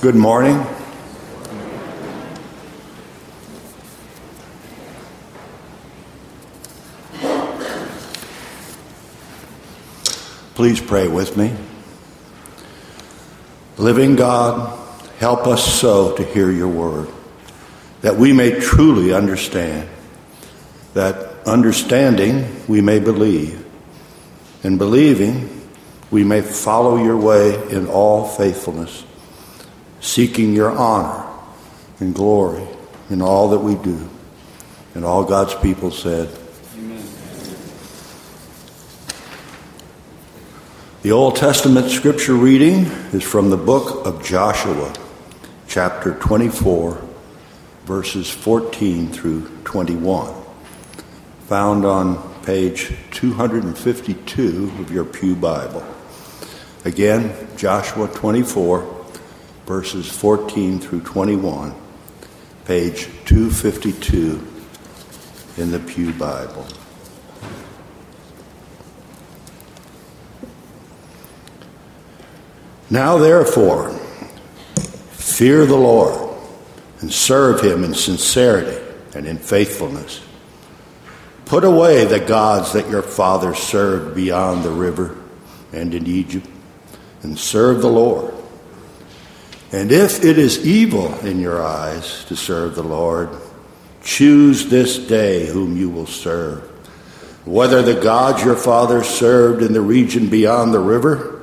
Good morning. Please pray with me. Living God, help us so to hear your word, that we may truly understand, that understanding we may believe, and believing we may follow your way in all faithfulness seeking your honor and glory in all that we do. And all God's people said, Amen. The Old Testament scripture reading is from the book of Joshua, chapter 24, verses 14 through 21, found on page 252 of your Pew Bible. Again, Joshua 24 verses 14 through 21, page 252 in the Pew Bible. Now, therefore, fear the Lord and serve him in sincerity and in faithfulness. Put away the gods that your fathers served beyond the river and in Egypt, and serve the Lord. And if it is evil in your eyes to serve the Lord, choose this day whom you will serve, whether the gods your fathers served in the region beyond the river,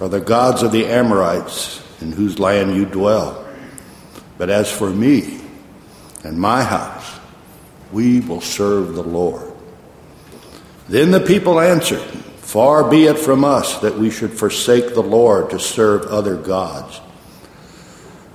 or the gods of the Amorites in whose land you dwell. But as for me and my house, we will serve the Lord. Then the people answered, Far be it from us that we should forsake the Lord to serve other gods.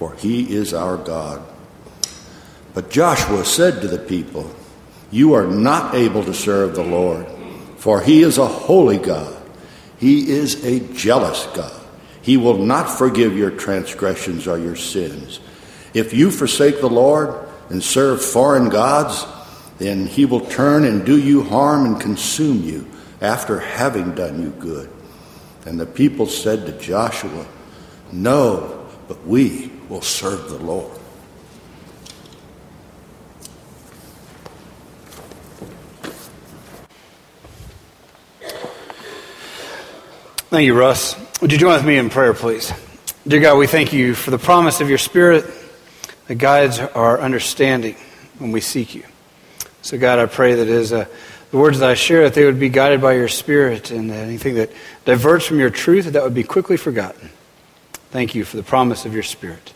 for he is our God. But Joshua said to the people, You are not able to serve the Lord, for he is a holy God. He is a jealous God. He will not forgive your transgressions or your sins. If you forsake the Lord and serve foreign gods, then he will turn and do you harm and consume you after having done you good. And the people said to Joshua, No, but we will serve the Lord. Thank you, Russ. Would you join with me in prayer, please? Dear God, we thank you for the promise of your Spirit that guides our understanding when we seek you. So, God, I pray that as uh, the words that I share, that they would be guided by your Spirit, and anything that diverts from your truth, that, that would be quickly forgotten. Thank you for the promise of your Spirit.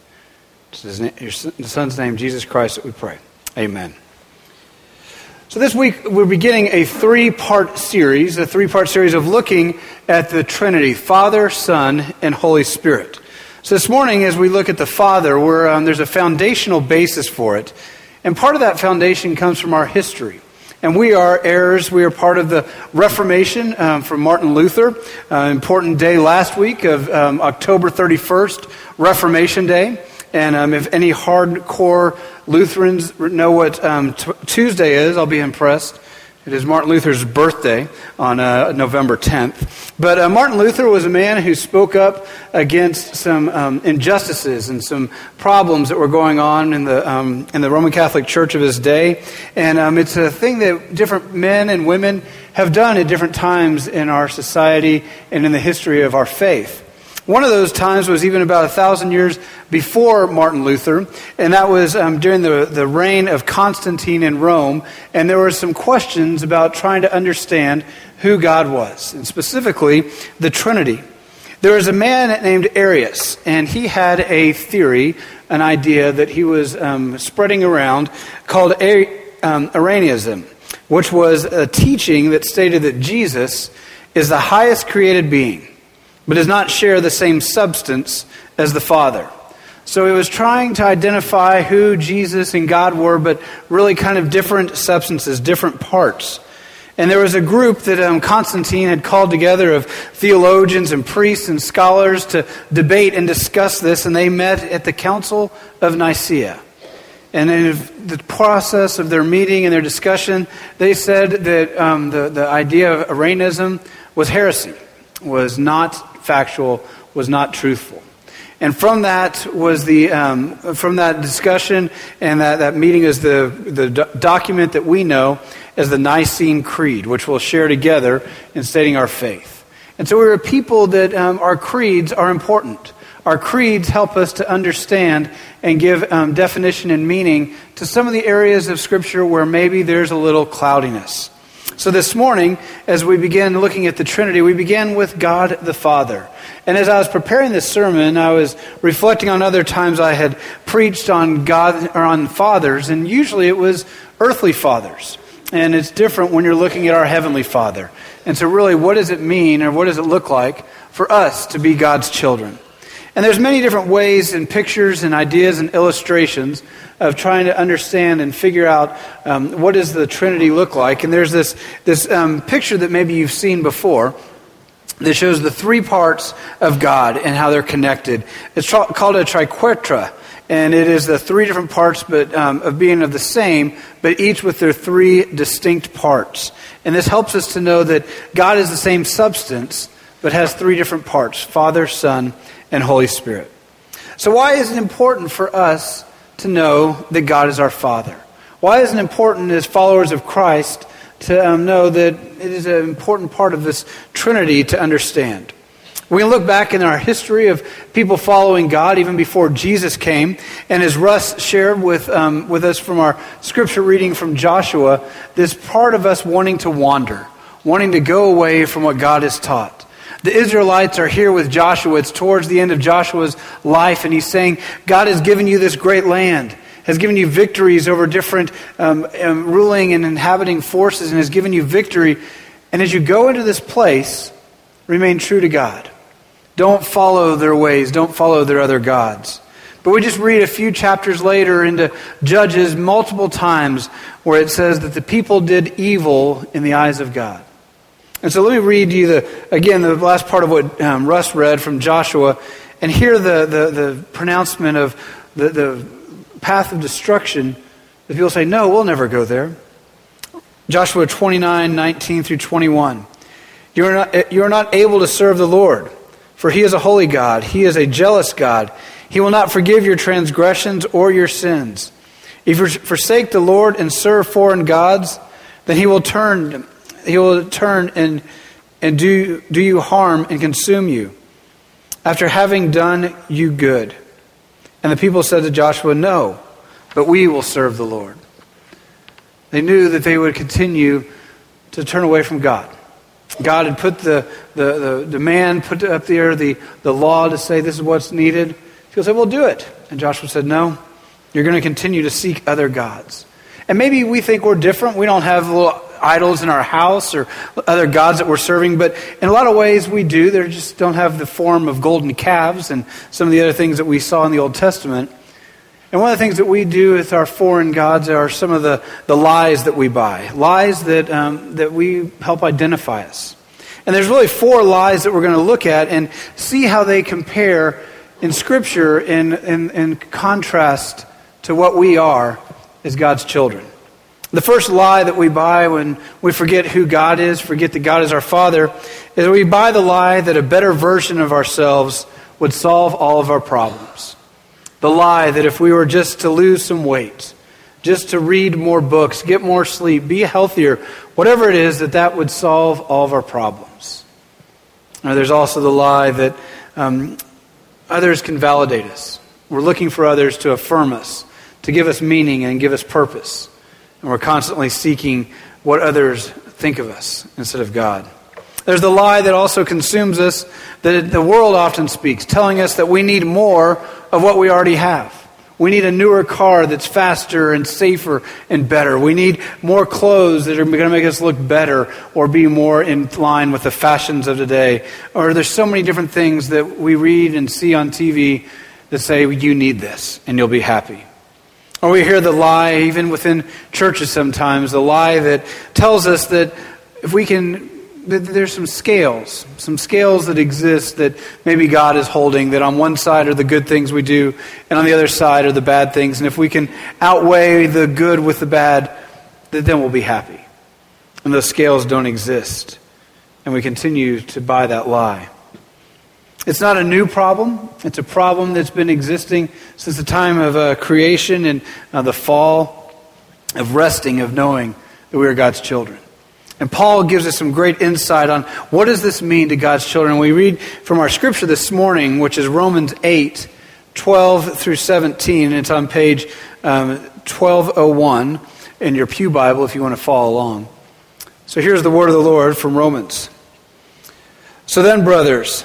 In your son's name, Jesus Christ, that we pray. Amen. So this week we're beginning a three-part series, a three-part series of looking at the Trinity, Father, Son, and Holy Spirit. So this morning, as we look at the Father, um, there's a foundational basis for it. And part of that foundation comes from our history. And we are heirs. We are part of the Reformation um, from Martin Luther. Uh, important day last week of um, October 31st, Reformation Day. And um, if any hardcore Lutherans know what um, t- Tuesday is, I'll be impressed. It is Martin Luther's birthday on uh, November 10th. But uh, Martin Luther was a man who spoke up against some um, injustices and some problems that were going on in the, um, in the Roman Catholic Church of his day. And um, it's a thing that different men and women have done at different times in our society and in the history of our faith. One of those times was even about a thousand years before Martin Luther, and that was um, during the, the reign of Constantine in Rome. And there were some questions about trying to understand who God was, and specifically the Trinity. There was a man named Arius, and he had a theory, an idea that he was um, spreading around called um, Arianism, which was a teaching that stated that Jesus is the highest created being but does not share the same substance as the Father. So he was trying to identify who Jesus and God were, but really kind of different substances, different parts. And there was a group that um, Constantine had called together of theologians and priests and scholars to debate and discuss this, and they met at the Council of Nicaea. And in the process of their meeting and their discussion, they said that um, the, the idea of Arianism was heresy, was not factual, was not truthful. And from that was the um, from that discussion and that, that meeting is the the do- document that we know as the Nicene Creed, which we'll share together in stating our faith. And so we're a people that um, our creeds are important. Our creeds help us to understand and give um, definition and meaning to some of the areas of Scripture where maybe there's a little cloudiness. So this morning, as we begin looking at the Trinity, we begin with God the Father. And as I was preparing this sermon, I was reflecting on other times I had preached on God or on fathers, and usually it was earthly fathers. And it's different when you're looking at our Heavenly Father. And so, really, what does it mean or what does it look like for us to be God's children? And there's many different ways and pictures and ideas and illustrations of trying to understand and figure out um, what does the Trinity look like. And there's this, this um, picture that maybe you've seen before that shows the three parts of God and how they're connected. It's tra- called a triquetra and it is the three different parts but um, of being of the same but each with their three distinct parts and this helps us to know that god is the same substance but has three different parts father son and holy spirit so why is it important for us to know that god is our father why is it important as followers of christ to um, know that it is an important part of this trinity to understand we look back in our history of people following God even before Jesus came. And as Russ shared with, um, with us from our scripture reading from Joshua, this part of us wanting to wander, wanting to go away from what God has taught. The Israelites are here with Joshua. It's towards the end of Joshua's life, and he's saying, God has given you this great land, has given you victories over different um, um, ruling and inhabiting forces, and has given you victory. And as you go into this place, remain true to God. Don't follow their ways. Don't follow their other gods. But we just read a few chapters later into Judges multiple times where it says that the people did evil in the eyes of God. And so let me read you the again the last part of what um, Russ read from Joshua, and hear the, the, the pronouncement of the, the path of destruction. The people say, "No, we'll never go there." Joshua 29, 19 through 21. You are not, you are not able to serve the Lord. For he is a holy God, he is a jealous God. He will not forgive your transgressions or your sins. If you forsake the Lord and serve foreign gods, then he will turn he will turn and and do do you harm and consume you after having done you good. And the people said to Joshua, "No, but we will serve the Lord." They knew that they would continue to turn away from God. God had put the, the, the demand, put up there the, the law to say this is what's needed. People said, We'll do it. And Joshua said, no, you're going to continue to seek other gods. And maybe we think we're different. We don't have a little idols in our house or other gods that we're serving, but in a lot of ways we do. They just don't have the form of golden calves and some of the other things that we saw in the Old Testament. And one of the things that we do with our foreign gods are some of the, the lies that we buy, lies that, um, that we help identify us. And there's really four lies that we're going to look at and see how they compare in Scripture in, in, in contrast to what we are as God's children. The first lie that we buy when we forget who God is, forget that God is our Father, is we buy the lie that a better version of ourselves would solve all of our problems. The lie that if we were just to lose some weight, just to read more books, get more sleep, be healthier, whatever it is, that that would solve all of our problems. Now, there's also the lie that um, others can validate us. We're looking for others to affirm us, to give us meaning and give us purpose. And we're constantly seeking what others think of us instead of God. There's the lie that also consumes us that the world often speaks, telling us that we need more of what we already have. We need a newer car that's faster and safer and better. We need more clothes that are going to make us look better or be more in line with the fashions of today. Or there's so many different things that we read and see on TV that say, you need this and you'll be happy. Or we hear the lie, even within churches sometimes, the lie that tells us that if we can there's some scales, some scales that exist that maybe God is holding, that on one side are the good things we do, and on the other side are the bad things. And if we can outweigh the good with the bad, that then we'll be happy. And those scales don't exist. And we continue to buy that lie. It's not a new problem. It's a problem that's been existing since the time of uh, creation and uh, the fall, of resting, of knowing that we are God's children. And Paul gives us some great insight on what does this mean to God's children. We read from our scripture this morning, which is Romans 8, 12 through 17. and It's on page um, 1201 in your Pew Bible if you want to follow along. So here's the word of the Lord from Romans. So then, brothers,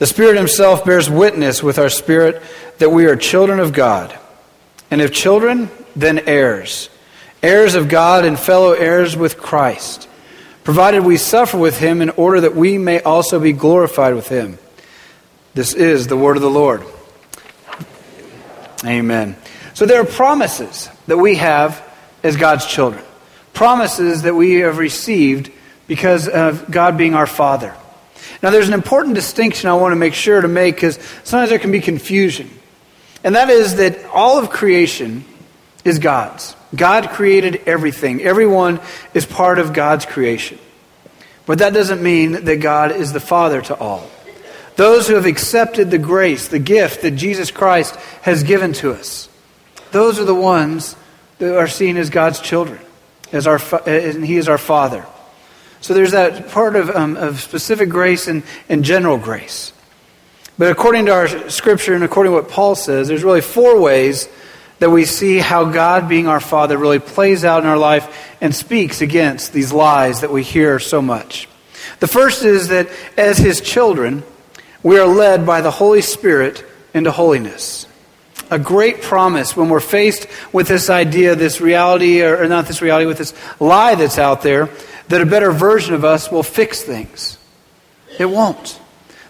The Spirit Himself bears witness with our spirit that we are children of God. And if children, then heirs heirs of God and fellow heirs with Christ, provided we suffer with him in order that we may also be glorified with him. This is the word of the Lord. Amen. So there are promises that we have as God's children, promises that we have received because of God being our Father. Now, there's an important distinction I want to make sure to make because sometimes there can be confusion. And that is that all of creation is God's. God created everything. Everyone is part of God's creation. But that doesn't mean that God is the Father to all. Those who have accepted the grace, the gift that Jesus Christ has given to us, those are the ones that are seen as God's children, as our, and He is our Father. So there's that part of, um, of specific grace and, and general grace. But according to our scripture and according to what Paul says, there's really four ways that we see how God, being our Father, really plays out in our life and speaks against these lies that we hear so much. The first is that as His children, we are led by the Holy Spirit into holiness. A great promise when we're faced with this idea, this reality, or not this reality, with this lie that's out there, that a better version of us will fix things. It won't.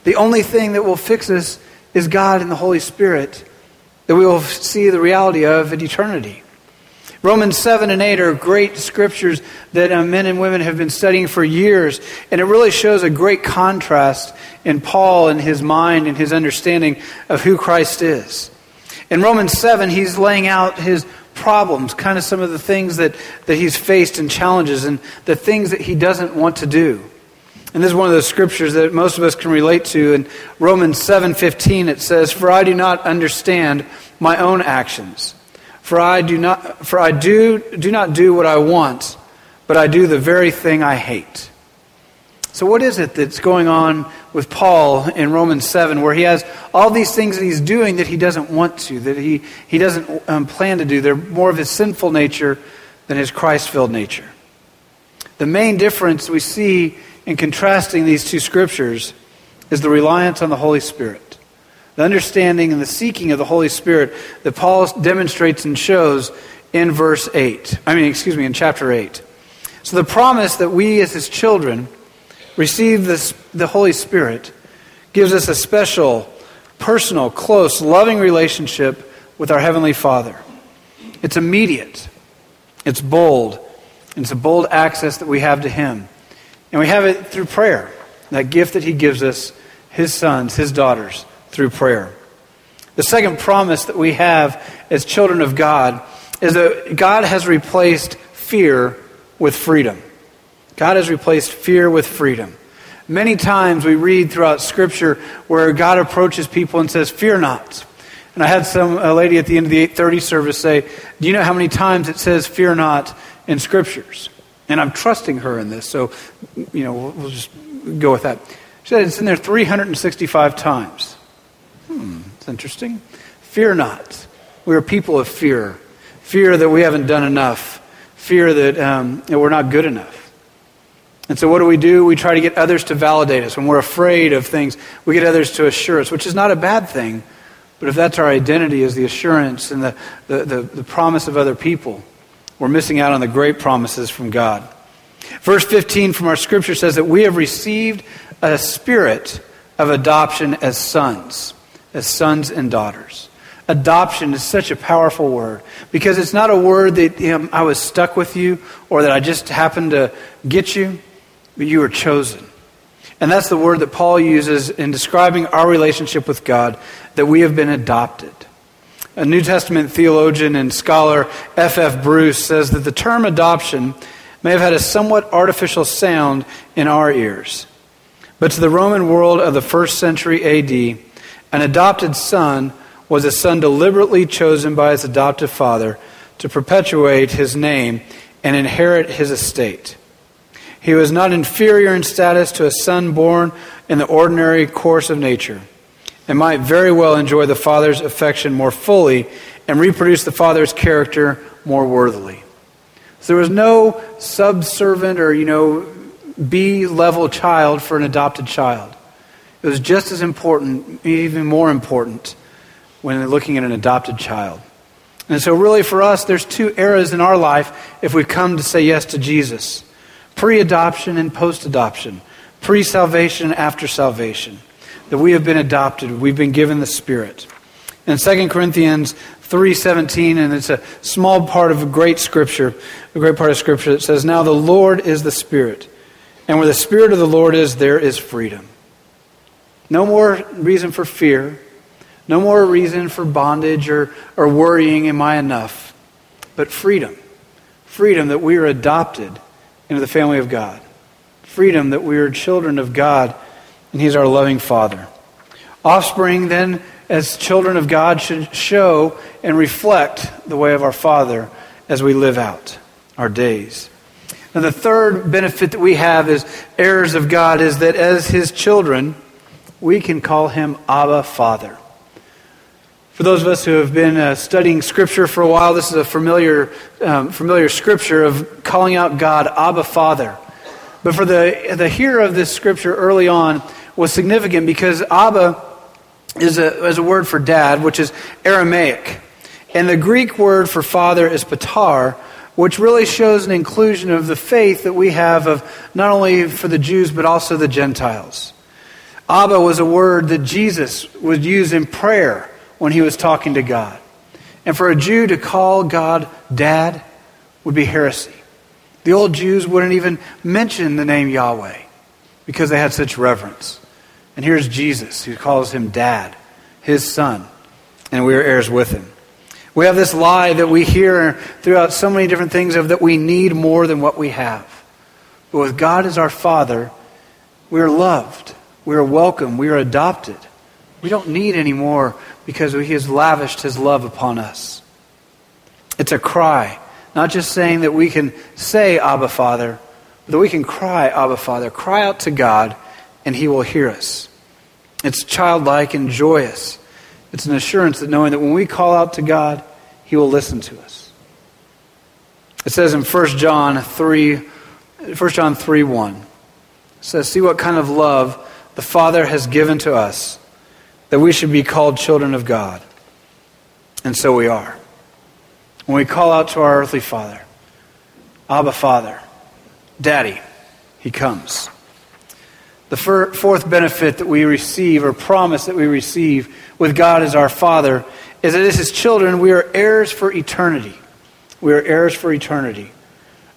The only thing that will fix us is God and the Holy Spirit that we will see the reality of in eternity. Romans 7 and 8 are great scriptures that uh, men and women have been studying for years, and it really shows a great contrast in Paul and his mind and his understanding of who Christ is. In Romans 7, he's laying out his problems, kind of some of the things that, that he's faced and challenges, and the things that he doesn't want to do. And this is one of those scriptures that most of us can relate to. In Romans 7:15 it says, "For I do not understand my own actions. For I do not for I do do not do what I want, but I do the very thing I hate." So what is it that's going on with Paul in Romans 7 where he has all these things that he's doing that he doesn't want to, that he, he doesn't um, plan to do? They're more of his sinful nature than his Christ-filled nature. The main difference we see in contrasting these two scriptures is the reliance on the Holy Spirit. The understanding and the seeking of the Holy Spirit that Paul demonstrates and shows in verse 8. I mean, excuse me, in chapter 8. So the promise that we as his children receive this, the Holy Spirit gives us a special, personal, close, loving relationship with our Heavenly Father. It's immediate, it's bold, and it's a bold access that we have to Him. And we have it through prayer, that gift that He gives us, His sons, His daughters, through prayer. The second promise that we have as children of God is that God has replaced fear with freedom. God has replaced fear with freedom. Many times we read throughout Scripture where God approaches people and says, Fear not. And I had some a lady at the end of the 8:30 service say, "Do you know how many times it says fear not in scriptures?" And I'm trusting her in this, so you know we'll, we'll just go with that. She said it's in there 365 times. Hmm, it's interesting. Fear not. We are people of fear. Fear that we haven't done enough. Fear that, um, that we're not good enough. And so, what do we do? We try to get others to validate us. When we're afraid of things, we get others to assure us, which is not a bad thing. But if that's our identity, is the assurance and the, the, the, the promise of other people, we're missing out on the great promises from God. Verse 15 from our scripture says that we have received a spirit of adoption as sons, as sons and daughters. Adoption is such a powerful word because it's not a word that you know, I was stuck with you or that I just happened to get you, but you were chosen. And that's the word that Paul uses in describing our relationship with God, that we have been adopted. A New Testament theologian and scholar, F.F. F. Bruce, says that the term adoption may have had a somewhat artificial sound in our ears. But to the Roman world of the first century AD, an adopted son was a son deliberately chosen by his adoptive father to perpetuate his name and inherit his estate. He was not inferior in status to a son born in the ordinary course of nature, and might very well enjoy the father's affection more fully and reproduce the father's character more worthily. So there was no subservient or, you know, B level child for an adopted child. It was just as important, even more important, when looking at an adopted child. And so, really, for us, there's two eras in our life if we come to say yes to Jesus pre adoption and post adoption, pre salvation and after salvation. That we have been adopted, we've been given the Spirit. In 2 Corinthians 3:17 and it's a small part of a great scripture, a great part of scripture that says now the Lord is the Spirit and where the Spirit of the Lord is there is freedom. No more reason for fear, no more reason for bondage or, or worrying, am I enough? But freedom. Freedom that we are adopted into the family of God. Freedom that we are children of God and He's our loving Father. Offspring, then, as children of God, should show and reflect the way of our Father as we live out our days. And the third benefit that we have as heirs of God is that as His children, we can call Him Abba Father. For those of us who have been uh, studying Scripture for a while, this is a familiar, um, familiar Scripture of calling out God Abba Father. But for the, the hearer of this Scripture early on was significant because Abba is a, is a word for dad, which is Aramaic. And the Greek word for father is pater, which really shows an inclusion of the faith that we have of not only for the Jews but also the Gentiles. Abba was a word that Jesus would use in prayer when he was talking to God. And for a Jew to call God dad would be heresy. The old Jews wouldn't even mention the name Yahweh because they had such reverence. And here's Jesus who calls him dad, his son, and we are heirs with him. We have this lie that we hear throughout so many different things of that we need more than what we have. But with God as our Father, we are loved, we are welcome, we are adopted. We don't need any more because He has lavished His love upon us. It's a cry, not just saying that we can say, Abba, Father, but that we can cry, Abba, Father. Cry out to God, and He will hear us. It's childlike and joyous. It's an assurance that knowing that when we call out to God, He will listen to us. It says in 1 John 3, 1 John 3 1, it says, See what kind of love the Father has given to us that we should be called children of God. And so we are. When we call out to our earthly Father, Abba Father, Daddy, He comes. The fourth benefit that we receive, or promise that we receive with God as our Father, is that as His children, we are heirs for eternity. We are heirs for eternity.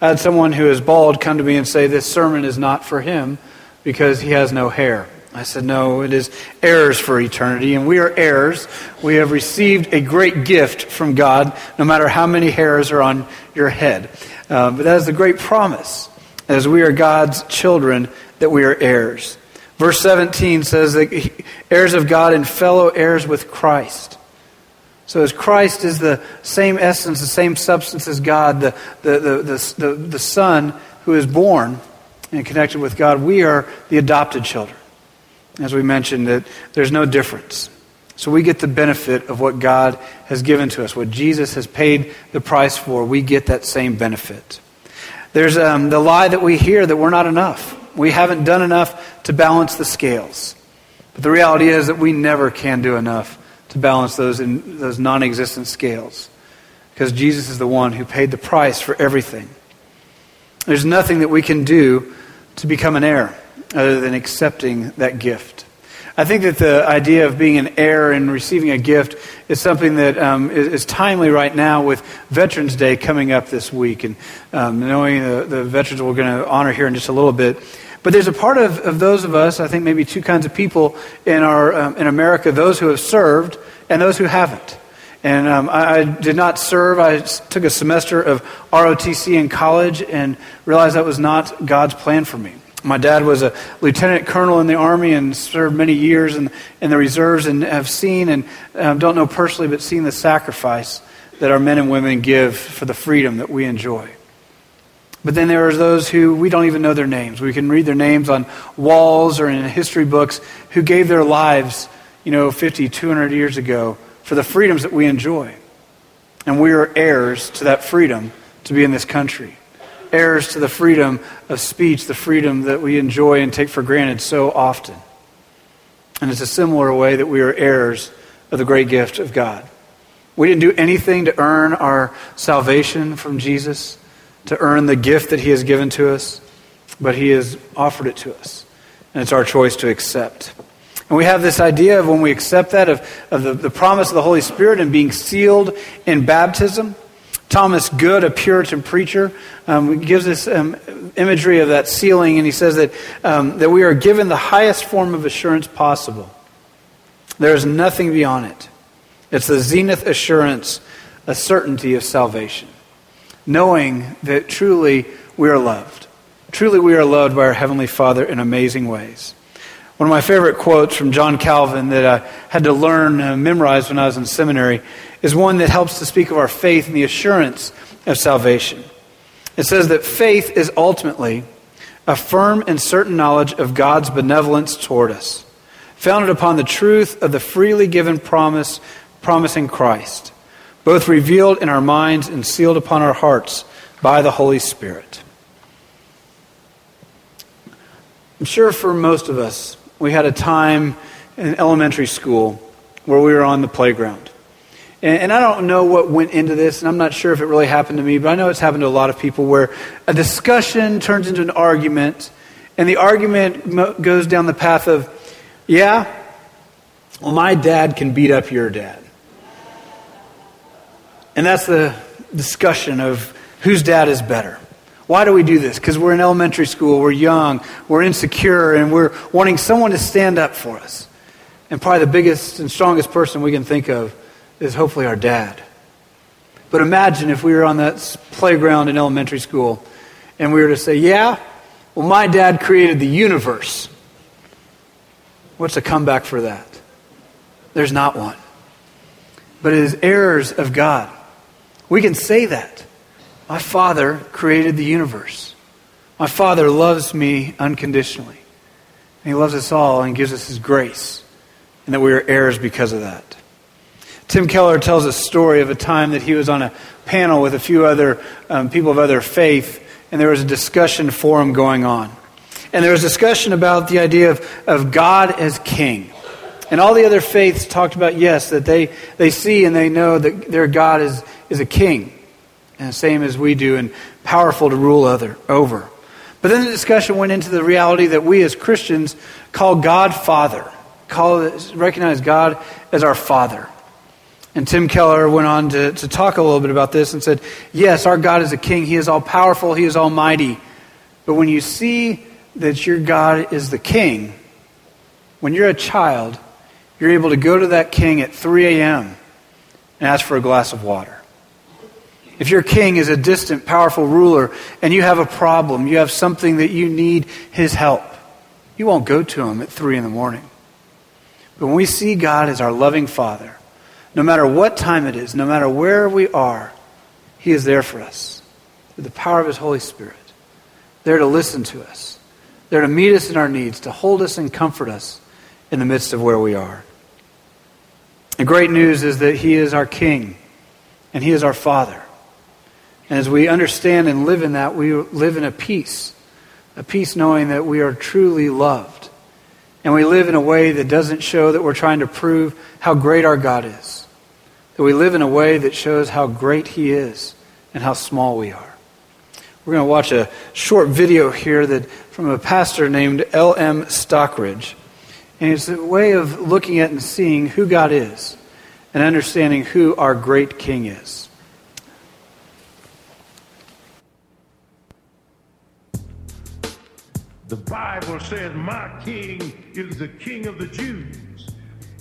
I had someone who is bald come to me and say, This sermon is not for him because he has no hair. I said, No, it is heirs for eternity, and we are heirs. We have received a great gift from God, no matter how many hairs are on your head. Uh, but that is the great promise, as we are God's children, that we are heirs. Verse 17 says that heirs of God and fellow heirs with Christ. So, as Christ is the same essence, the same substance as God, the, the, the, the, the, the Son who is born and connected with God, we are the adopted children. As we mentioned, that there's no difference. So we get the benefit of what God has given to us, what Jesus has paid the price for. We get that same benefit. There's um, the lie that we hear that we're not enough. We haven't done enough to balance the scales. But the reality is that we never can do enough to balance those, in, those non existent scales because Jesus is the one who paid the price for everything. There's nothing that we can do to become an heir other than accepting that gift. I think that the idea of being an heir and receiving a gift is something that um, is, is, timely right now with Veterans Day coming up this week. And um, knowing the, the, veterans we're going to honor here in just a little bit. But there's a part of, of those of us, I think maybe two kinds of people in, our, um, in America those who have served and those who haven't. And um, I, I, did not serve. I took a semester of ROTC in college and realized that was not God's plan for me. My dad was a lieutenant colonel in the Army and served many years in, in the reserves and have seen, and um, don't know personally, but seen the sacrifice that our men and women give for the freedom that we enjoy. But then there are those who we don't even know their names. We can read their names on walls or in history books who gave their lives, you know, 50, 200 years ago for the freedoms that we enjoy. And we are heirs to that freedom to be in this country heirs to the freedom of speech, the freedom that we enjoy and take for granted so often. And it's a similar way that we are heirs of the great gift of God. We didn't do anything to earn our salvation from Jesus, to earn the gift that He has given to us, but He has offered it to us. And it's our choice to accept. And we have this idea of when we accept that, of, of the, the promise of the Holy Spirit and being sealed in baptism, Thomas Good, a Puritan preacher, um, gives us um, imagery of that sealing, and he says that, um, that we are given the highest form of assurance possible. There is nothing beyond it. It's the zenith assurance, a certainty of salvation, knowing that truly we are loved. Truly we are loved by our Heavenly Father in amazing ways. One of my favorite quotes from John Calvin that I had to learn and memorize when I was in seminary is one that helps to speak of our faith and the assurance of salvation. It says that faith is ultimately a firm and certain knowledge of God's benevolence toward us, founded upon the truth of the freely given promise, in Christ, both revealed in our minds and sealed upon our hearts by the Holy Spirit. I'm sure for most of us, we had a time in elementary school where we were on the playground. And, I don't know what went into this, and I'm not sure if it really happened to me, but I know it's happened to a lot of people where a discussion turns into an argument, and the argument goes down the path of, yeah, well, my dad can beat up your dad. And that's the discussion of whose dad is better. Why do we do this? Because we're in elementary school, we're young, we're insecure, and we're wanting someone to stand up for us. And probably the biggest and strongest person we can think of is hopefully our dad. But imagine if we were on that playground in elementary school and we were to say, Yeah, well, my dad created the universe. What's the comeback for that? There's not one. But it is heirs of God, we can say that. My Father created the universe. My Father loves me unconditionally. And He loves us all and gives us His grace. And that we are heirs because of that. Tim Keller tells a story of a time that he was on a panel with a few other um, people of other faith, and there was a discussion forum going on. And there was discussion about the idea of, of God as king. And all the other faiths talked about, yes, that they, they see and they know that their God is, is a king and the same as we do, and powerful to rule other over. But then the discussion went into the reality that we as Christians call God Father, call recognize God as our Father. And Tim Keller went on to, to talk a little bit about this and said, Yes, our God is a king. He is all powerful, He is almighty. But when you see that your God is the king, when you're a child, you're able to go to that king at 3 a.m. and ask for a glass of water. If your king is a distant, powerful ruler and you have a problem, you have something that you need his help, you won't go to him at 3 in the morning. But when we see God as our loving Father, no matter what time it is, no matter where we are, He is there for us through the power of His Holy Spirit, there to listen to us, there to meet us in our needs, to hold us and comfort us in the midst of where we are. The great news is that He is our King and He is our Father. And as we understand and live in that, we live in a peace, a peace knowing that we are truly loved. And we live in a way that doesn't show that we're trying to prove how great our God is. That we live in a way that shows how great He is and how small we are. We're going to watch a short video here that, from a pastor named S.M. Lockridge. And it's a way of looking at and seeing who God is and understanding who our great King is. The Bible says, My king is the king of the Jews.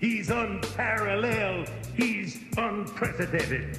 He's unparalleled. He's unprecedented.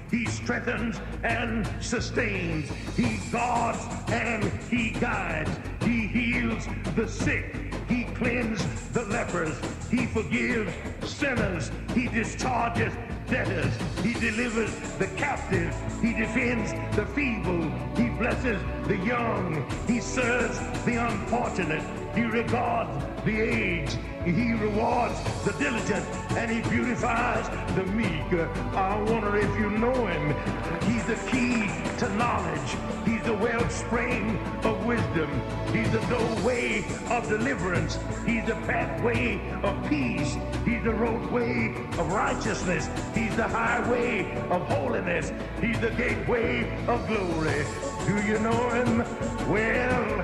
He strengthens and sustains. He guards and he guides. He heals the sick. He cleanses the lepers. He forgives sinners. He discharges debtors. He delivers the captive. He defends the feeble. He blesses the young. He serves the unfortunate. He regards the aged. He rewards the diligent and he beautifies the meek. I wonder if you know him. He's the key to knowledge. He's the wellspring of wisdom. He's the doorway of deliverance. He's the pathway of peace. He's the roadway of righteousness. He's the highway of holiness. He's the gateway of glory. Do you know him? Well,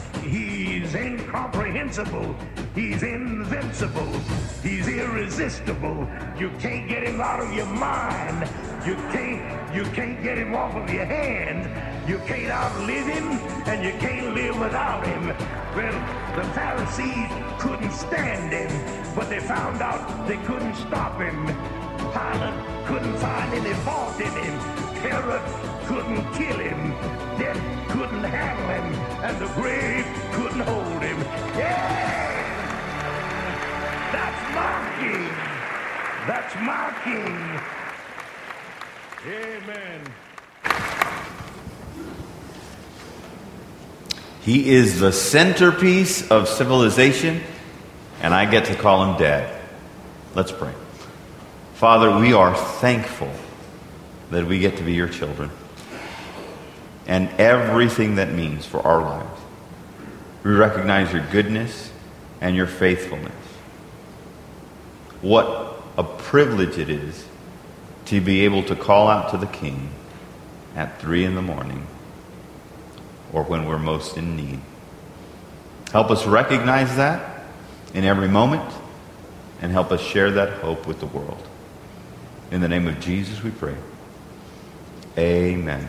He's incomprehensible. He's invincible. He's irresistible. You can't get him out of your mind. You can't you can't get him off of your hand. You can't outlive him and you can't live without him. Well, the Pharisees couldn't stand him, but they found out they couldn't stop him. Pilate couldn't find any fault in him. Herod couldn't kill him. Death couldn't handle him. And the grave Amen. He is the centerpiece of civilization, and I get to call him Dad. Let's pray. Father, we are thankful that we get to be your children and everything that means for our lives. We recognize your goodness and your faithfulness. What a privilege it is to be able to call out to the King at three in the morning or when we're most in need. Help us recognize that in every moment and help us share that hope with the world. In the name of Jesus we pray. Amen.